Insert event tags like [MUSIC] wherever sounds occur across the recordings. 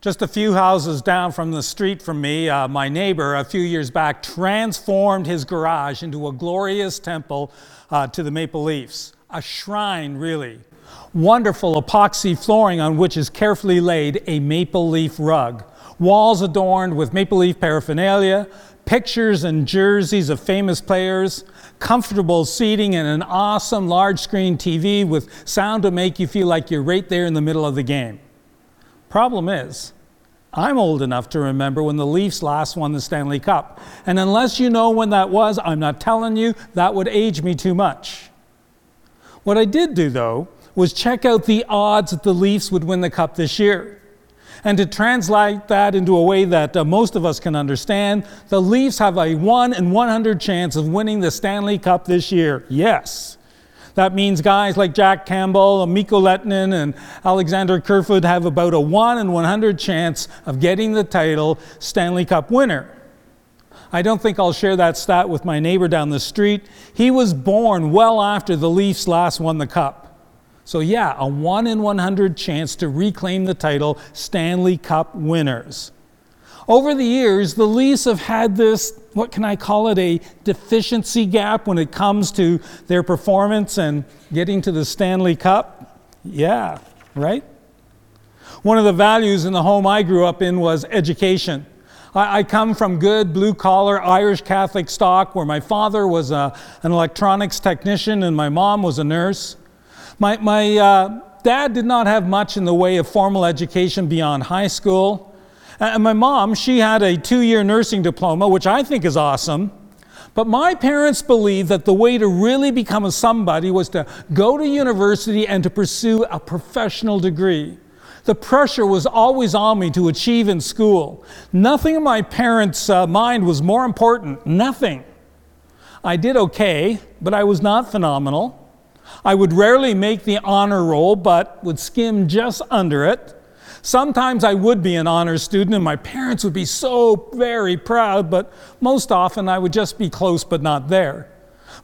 Just a few houses down from the street from me, uh, my neighbor a few years back transformed his garage into a glorious temple uh, to the Maple Leafs. A shrine, really. Wonderful epoxy flooring on which is carefully laid a maple leaf rug. Walls adorned with maple leaf paraphernalia, pictures and jerseys of famous players, comfortable seating, and an awesome large screen TV with sound to make you feel like you're right there in the middle of the game. Problem is, I'm old enough to remember when the Leafs last won the Stanley Cup. And unless you know when that was, I'm not telling you, that would age me too much. What I did do, though, was check out the odds that the Leafs would win the Cup this year. And to translate that into a way that uh, most of us can understand, the Leafs have a 1 in 100 chance of winning the Stanley Cup this year. Yes. That means guys like Jack Campbell, Mikko Lehtonen, and Alexander Kerfoot have about a 1 in 100 chance of getting the title Stanley Cup winner. I don't think I'll share that stat with my neighbor down the street. He was born well after the Leafs last won the Cup. So, yeah, a 1 in 100 chance to reclaim the title Stanley Cup winners. Over the years, the Leafs have had this, what can I call it, a deficiency gap when it comes to their performance and getting to the Stanley Cup. Yeah, right? One of the values in the home I grew up in was education. I, come from good blue collar Irish Catholic stock where my father was a, an electronics technician and my mom was a nurse. My, my uh, dad did not have much in the way of formal education beyond high school. And my mom, she had a two year nursing diploma, which I think is awesome. But my parents believed that the way to really become a somebody was to go to university and to pursue a professional degree. The pressure was always on me to achieve in school. Nothing in my parents' uh, mind was more important. Nothing. I did okay, but I was not phenomenal. I would rarely make the honor roll, but would skim just under it. Sometimes I would be an honors student and my parents would be so very proud, but most often I would just be close but not there.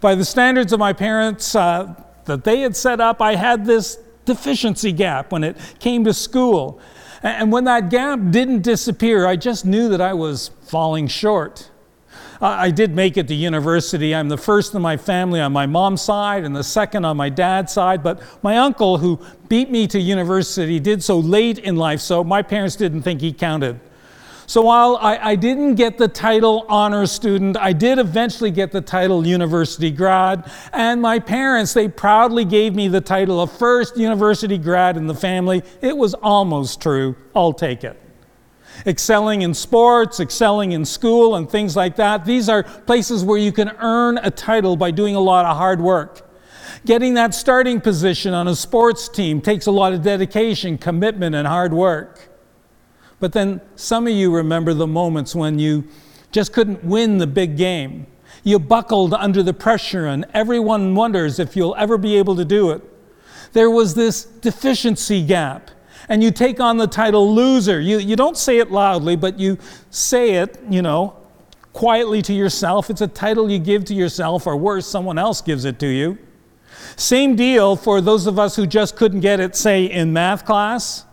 By the standards of my parents uh, that they had set up, I had this deficiency gap when it came to school. And when that gap didn't disappear, I just knew that I was falling short. I did make it to university. I'm the first in my family on my mom's side and the second on my dad's side. But my uncle, who beat me to university, did so late in life, so my parents didn't think he counted. So while I, I, didn't get the title honor student, I did eventually get the title university grad. And my parents, they proudly gave me the title of first university grad in the family. It was almost true. I'll take it excelling in sports, excelling in school, and things like that. These are places where you can earn a title by doing a lot of hard work. Getting that starting position on a sports team takes a lot of dedication, commitment, and hard work. But then some of you remember the moments when you just couldn't win the big game. You buckled under the pressure, and everyone wonders if you'll ever be able to do it. There was this deficiency gap and you take on the title loser. You, you don't say it loudly, but you say it, you know, quietly to yourself. It's a title you give to yourself, or worse, someone else gives it to you. Same deal for those of us who just couldn't get it, say, in math class.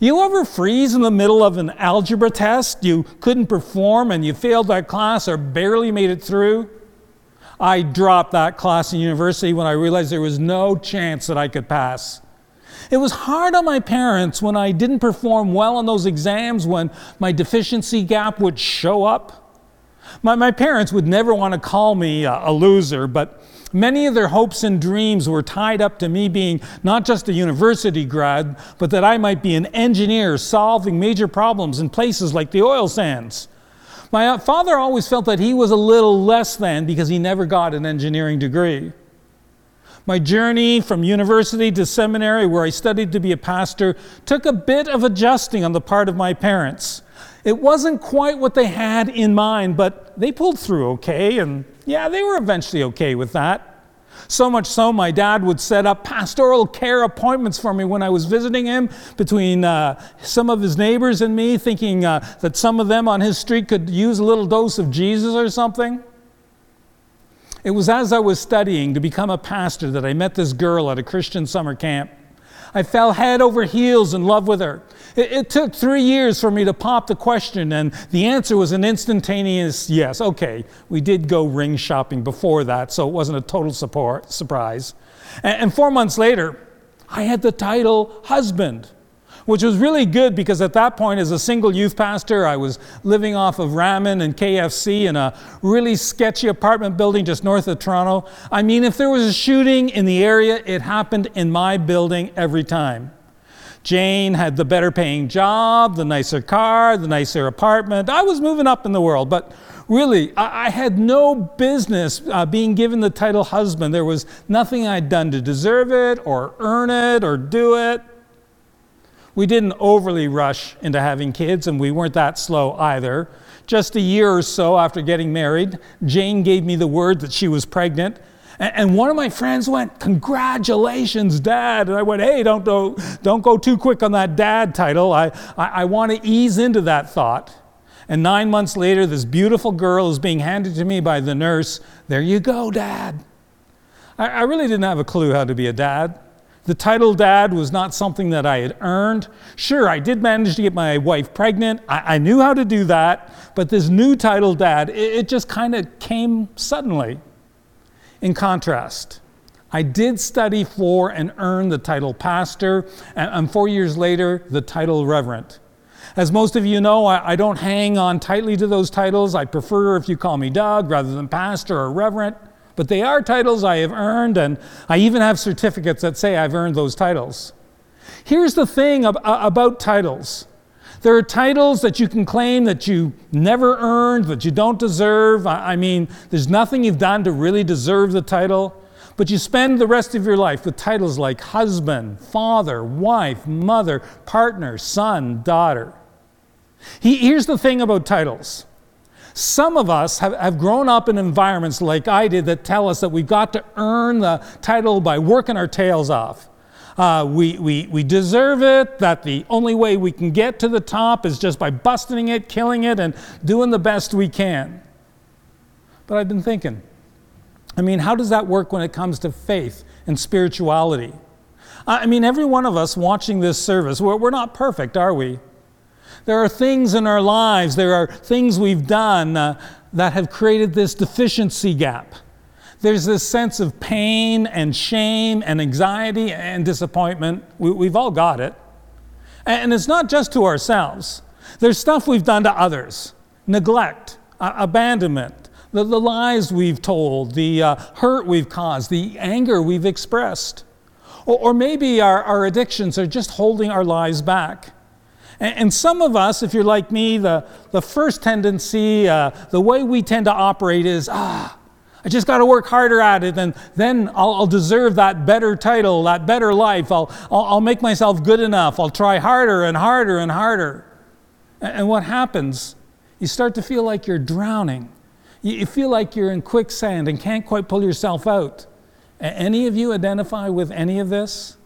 You ever freeze in the middle of an algebra test? You couldn't perform and you failed that class or barely made it through? I dropped that class in university when I realized there was no chance that I could pass. It was hard on my parents when I didn't perform well on those exams, when my deficiency gap would show up. My, my parents would never want to call me a, a loser, but many of their hopes and dreams were tied up to me being not just a university grad, but that I might be an engineer solving major problems in places like the oil sands. My uh, father always felt that he was a little less than because he never got an engineering degree. My journey from university to seminary, where I studied to be a pastor, took a bit of adjusting on the part of my parents. It wasn't quite what they had in mind, but they pulled through okay, and yeah, they were eventually okay with that. So much so, my dad would set up pastoral care appointments for me when I was visiting him between uh, some of his neighbors and me, thinking uh, that some of them on his street could use a little dose of Jesus or something. It was as I was studying to become a pastor that I met this girl at a Christian summer camp. I fell head over heels in love with her. It, it, took three years for me to pop the question, and the answer was an instantaneous yes. Okay, we did go ring shopping before that, so it wasn't a total support, surprise. And, and four months later, I had the title husband which was really good because at that point, as a single youth pastor, I was living off of ramen and KFC in a really sketchy apartment building just north of Toronto. I mean, if there was a shooting in the area, it happened in my building every time. Jane had the better paying job, the nicer car, the nicer apartment. I was moving up in the world, but really, I, I had no business uh, being given the title husband. There was nothing I'd done to deserve it or earn it or do it. We didn't overly rush into having kids, and we weren't that slow either. Just a year or so after getting married, Jane gave me the word that she was pregnant. And one of my friends went, Congratulations, Dad. And I went, Hey, don't go, don't go too quick on that dad title. I, I, I want to ease into that thought. And nine months later, this beautiful girl is being handed to me by the nurse. There you go, Dad. I, I really didn't have a clue how to be a dad. The title dad was not something that I had earned. Sure, I did manage to get my wife pregnant. I, I knew how to do that. But this new title dad, it, it just kind of came suddenly. In contrast, I did study for and earn the title pastor, and, and four years later, the title reverend. As most of you know, I, I, don't hang on tightly to those titles. I prefer if you call me Doug rather than pastor or reverend. But they are titles I have earned, and I even have certificates that say I've earned those titles. Here's the thing about titles there are titles that you can claim that you never earned, that you don't deserve. I mean, there's nothing you've done to really deserve the title. But you spend the rest of your life with titles like husband, father, wife, mother, partner, son, daughter. here's the thing about titles some of us have, have grown up in environments like I did that tell us that we've got to earn the title by working our tails off. Uh, we, we, we deserve it, that the only way we can get to the top is just by busting it, killing it, and doing the best we can. But I've been thinking, I mean, how does that work when it comes to faith and spirituality? I mean, every one of us watching this service, we're, we're not perfect, are we? There are things in our lives, there are things we've done uh, that have created this deficiency gap. There's this sense of pain and shame and anxiety and disappointment. We, have all got it. And it's not just to ourselves, there's stuff we've done to others neglect, uh, abandonment, the, the, lies we've told, the uh, hurt we've caused, the anger we've expressed. Or, or maybe our, our addictions are just holding our lives back. And, some of us, if you're like me, the, the first tendency, uh, the way we tend to operate is, ah, I just got to work harder at it, and then I'll, I'll, deserve that better title, that better life. I'll, I'll, I'll, make myself good enough. I'll try harder and harder and harder. And, and what happens? You start to feel like you're drowning. You, you feel like you're in quicksand and can't quite pull yourself out. Any of you identify with any of this?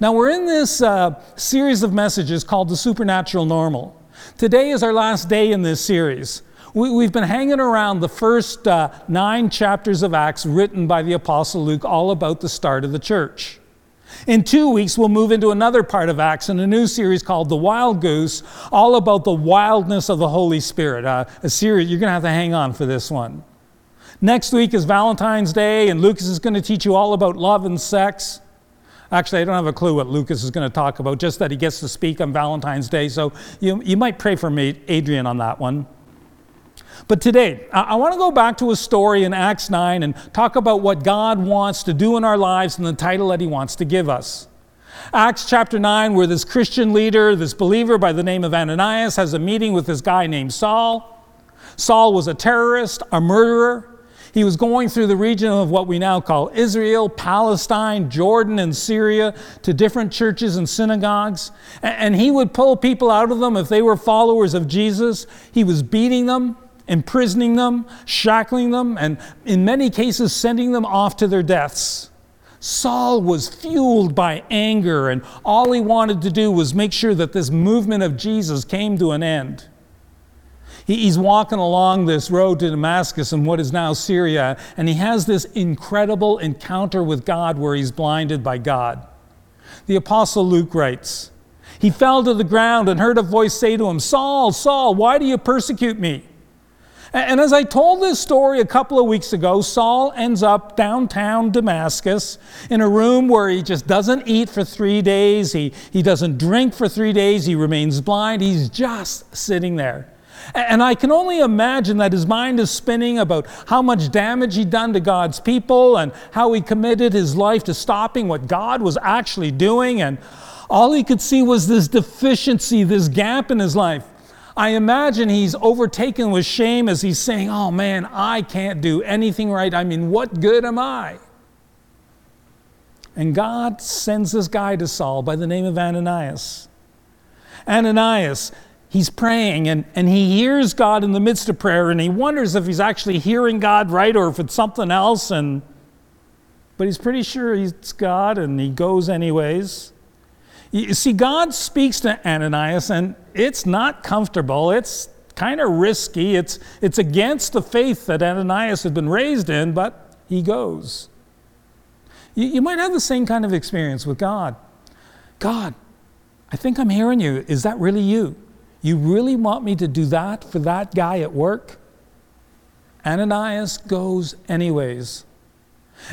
Now, we're in this uh, series of messages called The Supernatural Normal. Today is our last day in this series. We, have been hanging around the first uh, nine chapters of Acts written by the Apostle Luke, all about the start of the church. In two weeks, we'll move into another part of Acts in a new series called The Wild Goose, all about the wildness of the Holy Spirit. Uh, a series, you're going to have to hang on for this one. Next week is Valentine's Day, and Lucas is going to teach you all about love and sex. Actually, I don't have a clue what Lucas is going to talk about, just that he gets to speak on Valentine's Day. So you, you might pray for me, Adrian, on that one. But today, I, I want to go back to a story in Acts 9 and talk about what God wants to do in our lives and the title that he wants to give us. Acts chapter 9, where this Christian leader, this believer by the name of Ananias, has a meeting with this guy named Saul. Saul was a terrorist, a murderer. He was going through the region of what we now call Israel, Palestine, Jordan, and Syria to different churches and synagogues. And he would pull people out of them if they were followers of Jesus. He was beating them, imprisoning them, shackling them, and in many cases, sending them off to their deaths. Saul was fueled by anger, and all he wanted to do was make sure that this movement of Jesus came to an end. He's walking along this road to Damascus in what is now Syria, and he has this incredible encounter with God where he's blinded by God. The Apostle Luke writes, He fell to the ground and heard a voice say to him, Saul, Saul, why do you persecute me? And as I told this story a couple of weeks ago, Saul ends up downtown Damascus in a room where he just doesn't eat for three days. He, he doesn't drink for three days. He remains blind. He's just sitting there. And I can only imagine that his mind is spinning about how much damage he'd done to God's people and how he committed his life to stopping what God was actually doing. And all he could see was this deficiency, this gap in his life. I imagine he's overtaken with shame as he's saying, Oh man, I can't do anything right. I mean, what good am I? And God sends this guy to Saul by the name of Ananias. Ananias, he's praying and, and he hears God in the midst of prayer and he wonders if he's actually hearing God right or if it's something else. And, but he's pretty sure it's God and he goes anyways. You see, God speaks to Ananias, and it's not comfortable. It's kind of risky. It's, it's against the faith that Ananias had been raised in, but he goes. You, you might have the same kind of experience with God. God, I think I'm hearing you. Is that really you? You really want me to do that for that guy at work? Ananias goes anyways.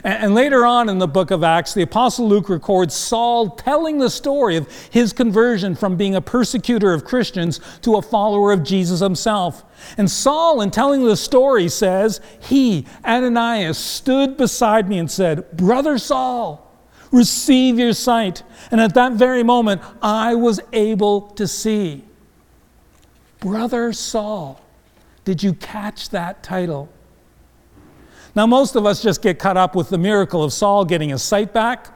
And later on in the book of Acts, the Apostle Luke records Saul telling the story of his conversion from being a persecutor of Christians to a follower of Jesus himself. And Saul, in telling the story, says, He, Ananias, stood beside me and said, Brother Saul, receive your sight. And at that very moment, I was able to see. Brother Saul, did you catch that title? Now, most of us just get caught up with the miracle of Saul getting his sight back,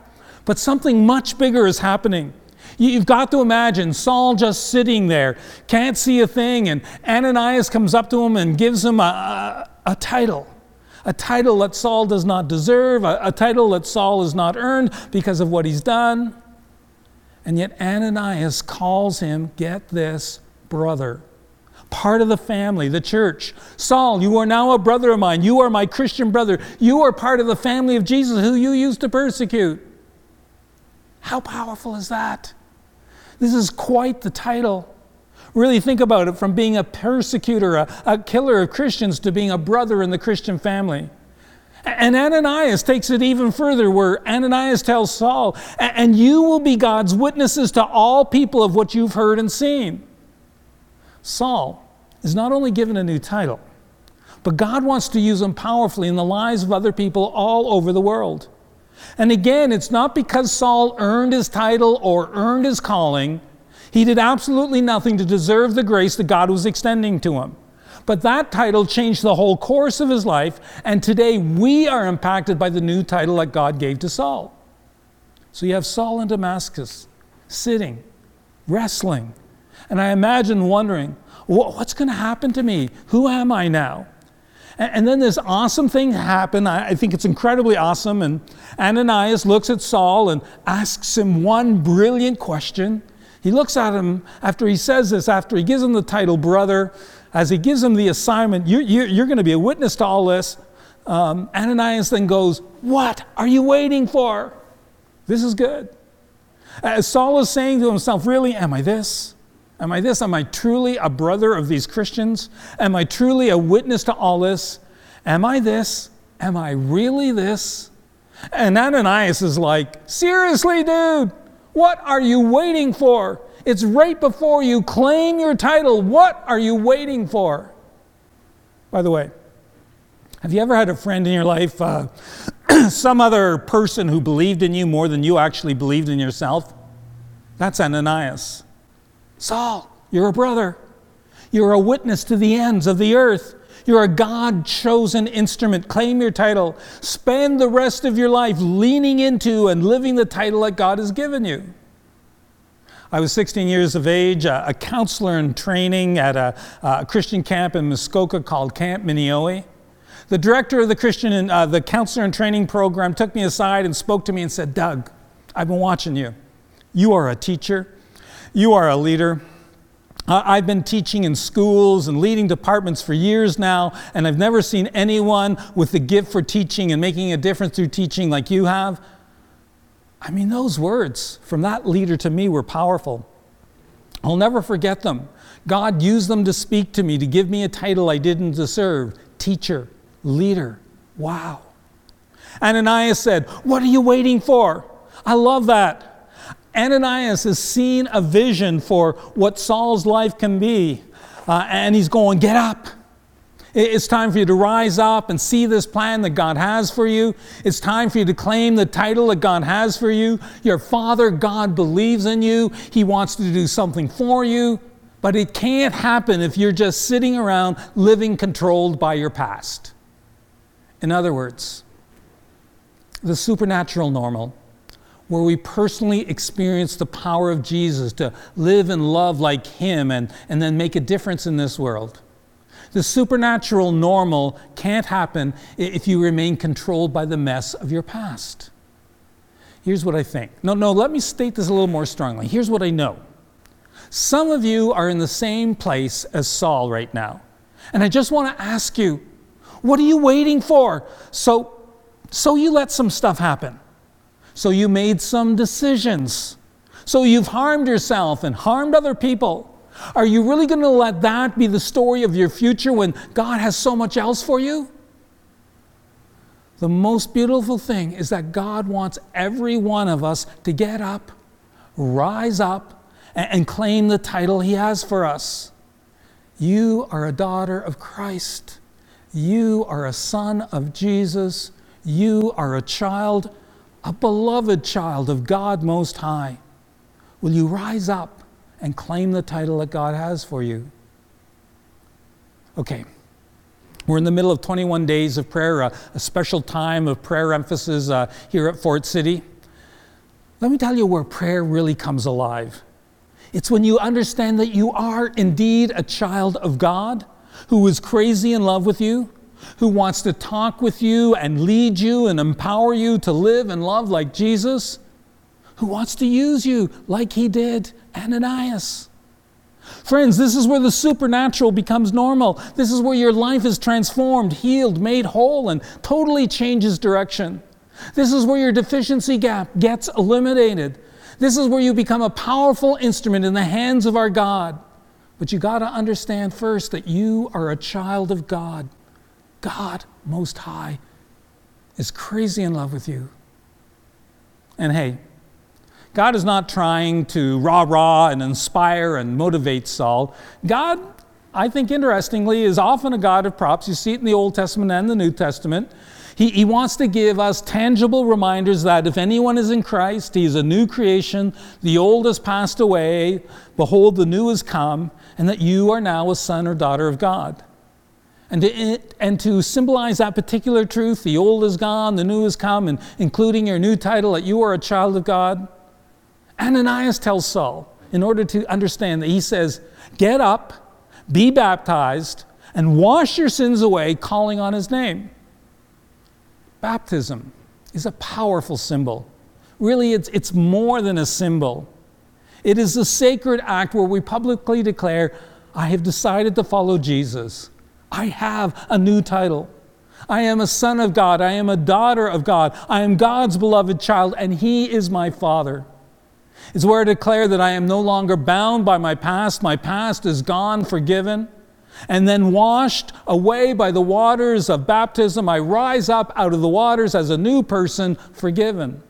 but something much bigger is happening. You've got to imagine Saul just sitting there, can't see a thing, and Ananias comes up to him and gives him a, a, a title. A title that Saul does not deserve, a, a title that Saul has not earned because of what he's done. And yet Ananias calls him, get this, brother part of the family, the church. Saul, you are now a brother of mine. You are my Christian brother. You are part of the family of Jesus who you used to persecute. How powerful is that? This is quite the title. Really think about it from being a persecutor, a, a killer of Christians, to being a brother in the Christian family. And Ananias takes it even further, where Ananias tells Saul, and you will be God's witnesses to all people of what you've heard and seen. Saul is not only given a new title, but God wants to use him powerfully in the lives of other people all over the world. And again, it's not because Saul earned his title or earned his calling. He did absolutely nothing to deserve the grace that God was extending to him. But that title changed the whole course of his life, and today we are impacted by the new title that God gave to Saul. So you have Saul in Damascus, sitting, wrestling, and I imagine wondering, what's going to happen to me? Who am I now? And then this awesome thing happened. I think it's incredibly awesome. And Ananias looks at Saul and asks him one brilliant question. He looks at him after he says this, after he gives him the title brother, as he gives him the assignment, you're, you're going to be a witness to all this. Um, Ananias then goes, What are you waiting for? This is good. As Saul is saying to himself, Really, am I this? Am I this? Am I truly a brother of these Christians? Am I truly a witness to all this? Am I this? Am I really this? And Ananias is like, Seriously, dude, what are you waiting for? It's right before you. Claim your title. What are you waiting for? By the way, have you ever had a friend in your life, uh, [CLEARS THROAT] some other person who believed in you more than you actually believed in yourself? That's Ananias. Saul, you're a brother. You're a witness to the ends of the earth. You're a God chosen instrument. Claim your title. Spend the rest of your life leaning into and living the title that God has given you. I was 16 years of age, a, counselor in training at a, a, Christian camp in Muskoka called Camp Mini-Yo-We. The director of the Christian, uh, the counselor in training program took me aside and spoke to me and said, Doug, I've been watching you. You are a teacher. You are a leader. I've been teaching in schools and leading departments for years now, and I've never seen anyone with the gift for teaching and making a difference through teaching like you have. I mean, those words from that leader to me were powerful. I'll never forget them. God used them to speak to me, to give me a title I didn't deserve teacher, leader. Wow. Ananias said, What are you waiting for? I love that. Ananias has seen a vision for what Saul's life can be, uh, and he's going, Get up. It's time for you to rise up and see this plan that God has for you. It's time for you to claim the title that God has for you. Your Father, God, believes in you. He wants to do something for you. But it can't happen if you're just sitting around living controlled by your past. In other words, the supernatural normal, where we personally experience the power of Jesus to live and love like Him and, and then make a difference in this world the supernatural normal can't happen if you remain controlled by the mess of your past. Here's what I think. No, no, let me state this a little more strongly. Here's what I know. Some of you are in the same place as Saul right now. And I just want to ask you, what are you waiting for? So, so you let some stuff happen. So you made some decisions. So you've harmed yourself and harmed other people. Are you really going to let that be the story of your future when God has so much else for you? The most beautiful thing is that God wants every one of us to get up, rise up, and, claim the title He has for us. You are a daughter of Christ. You are a son of Jesus. You are a child, a beloved child of God Most High. Will you rise up? and claim the title that God has for you. Okay. We're in the middle of 21 days of prayer, a, a special time of prayer emphasis uh, here at Fort City. Let me tell you where prayer really comes alive. It's when you understand that you are indeed a child of God who is crazy in love with you, who wants to talk with you and lead you and empower you to live and love like Jesus, who wants to use you like he did Ananias. Friends, this is where the supernatural becomes normal. This is where your life is transformed, healed, made whole, and totally changes direction. This is where your deficiency gap gets eliminated. This is where you become a powerful instrument in the hands of our God. But you got to understand first that you are a child of God. God, Most High, is crazy in love with you. And hey, God is not trying to rah rah and inspire and motivate Saul. God, I think interestingly, is often a God of props. You see it in the Old Testament and the New Testament. He, he wants to give us tangible reminders that if anyone is in Christ, he is a new creation. The old has passed away. Behold, the new has come, and that you are now a son or daughter of God. And to, and to symbolize that particular truth, the old is gone, the new has come, and including your new title that you are a child of God, Ananias tells Saul, in order to understand that, he says, Get up, be baptized, and wash your sins away, calling on his name. Baptism is a powerful symbol. Really, it's, it's more than a symbol. It is a sacred act where we publicly declare, I have decided to follow Jesus. I have a new title. I am a son of God. I am a daughter of God. I am God's beloved child, and He is my Father. It's where I declare that I am no longer bound by my past. My past is gone, forgiven. And then washed away by the waters of baptism, I rise up out of the waters as a new person, forgiven.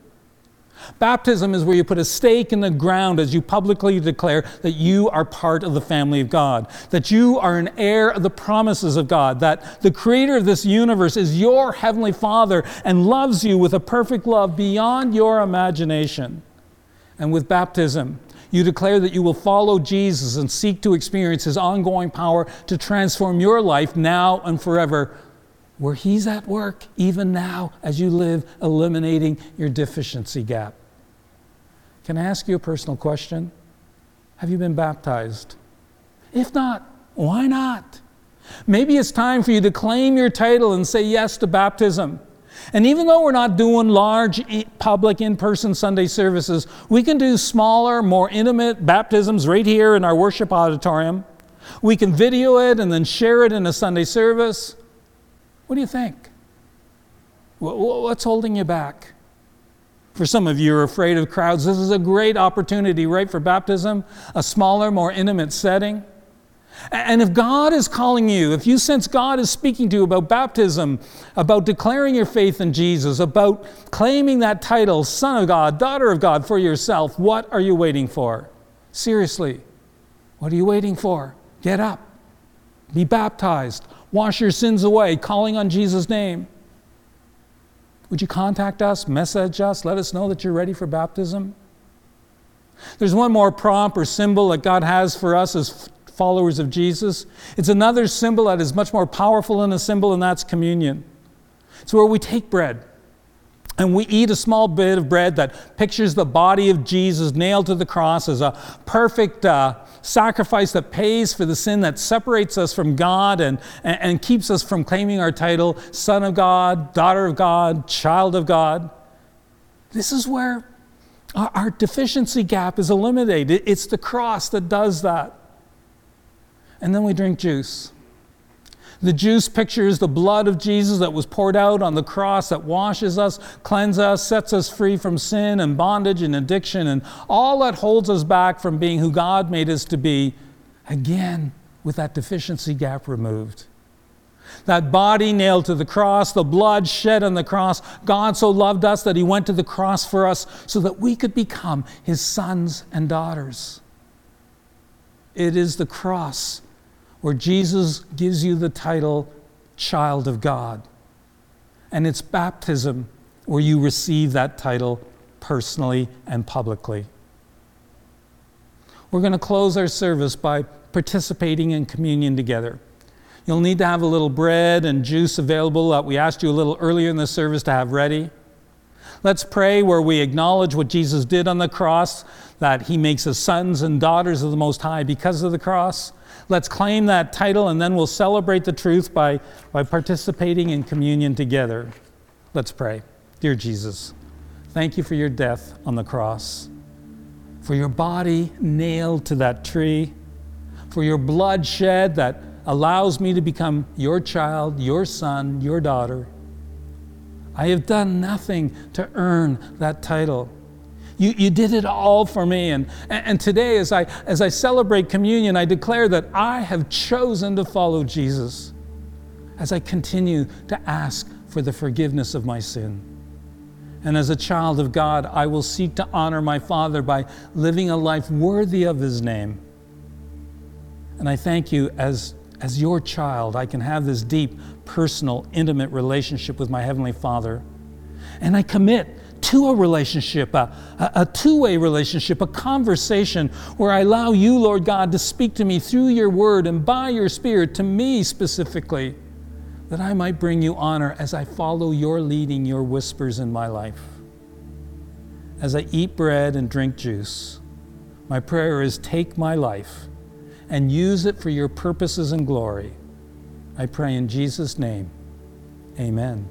Baptism is where you put a stake in the ground as you publicly declare that you are part of the family of God, that you are an heir of the promises of God, that the creator of this universe is your heavenly Father and loves you with a perfect love beyond your imagination and with baptism. You declare that you will follow Jesus and seek to experience his ongoing power to transform your life now and forever, where he's at work even now as you live, eliminating your deficiency gap. Can I ask you a personal question? Have you been baptized? If not, why not? Maybe it's time for you to claim your title and say yes to baptism. And even though we're not doing large public in person Sunday services, we can do smaller, more intimate baptisms right here in our worship auditorium. We can video it and then share it in a Sunday service. What do you think? What's holding you back? For some of you are afraid of crowds. This is a great opportunity, right, for baptism, a smaller, more intimate setting. And if God is calling you, if you sense God is speaking to you about baptism, about declaring your faith in Jesus, about claiming that title, Son of God, Daughter of God, for yourself, what are you waiting for? Seriously, what are you waiting for? Get up, be baptized, wash your sins away, calling on Jesus' name. Would you contact us, message us, let us know that you're ready for baptism? There's one more prompt or symbol that God has for us as followers of Jesus. It's another symbol that is much more powerful than a symbol, and that's communion. It's where we take bread and we eat a small bit of bread that pictures the body of Jesus nailed to the cross as a perfect uh, sacrifice that pays for the sin that separates us from God and, and, and keeps us from claiming our title Son of God, Daughter of God, Child of God. This is where our, our deficiency gap is eliminated. It's the cross that does that. And then we drink juice. The juice pictures the blood of Jesus that was poured out on the cross that washes us, cleanses us, sets us free from sin and bondage and addiction and all that holds us back from being who God made us to be, again, with that deficiency gap removed. That body nailed to the cross, the blood shed on the cross. God so loved us that He went to the cross for us so that we could become His sons and daughters. It is the cross where Jesus gives you the title Child of God. And it's baptism where you receive that title personally and publicly. We're going to close our service by participating in communion together. You'll need to have a little bread and juice available that we asked you a little earlier in the service to have ready. Let's pray where we acknowledge what Jesus did on the cross, that he makes us sons and daughters of the Most High because of the cross. Let's claim that title and then we'll celebrate the truth by, by participating in communion together. Let's pray. Dear Jesus, thank you for your death on the cross, for your body nailed to that tree, for your blood shed that allows me to become your child, your son, your daughter. I have done nothing to earn that title. You, you did it all for me. And, and today, as I, as I celebrate communion, I declare that I have chosen to follow Jesus as I continue to ask for the forgiveness of my sin. And as a child of God, I will seek to honor my Father by living a life worthy of His name. And I thank you as, as your child, I can have this deep, personal, intimate relationship with my Heavenly Father. And I commit to a relationship, a, a two way relationship, a conversation where I allow you, Lord God, to speak to me through your word and by your spirit to me specifically, that I might bring you honor as I follow your leading, your whispers in my life. As I eat bread and drink juice, my prayer is take my life and use it for your purposes and glory. I pray in Jesus' name. Amen.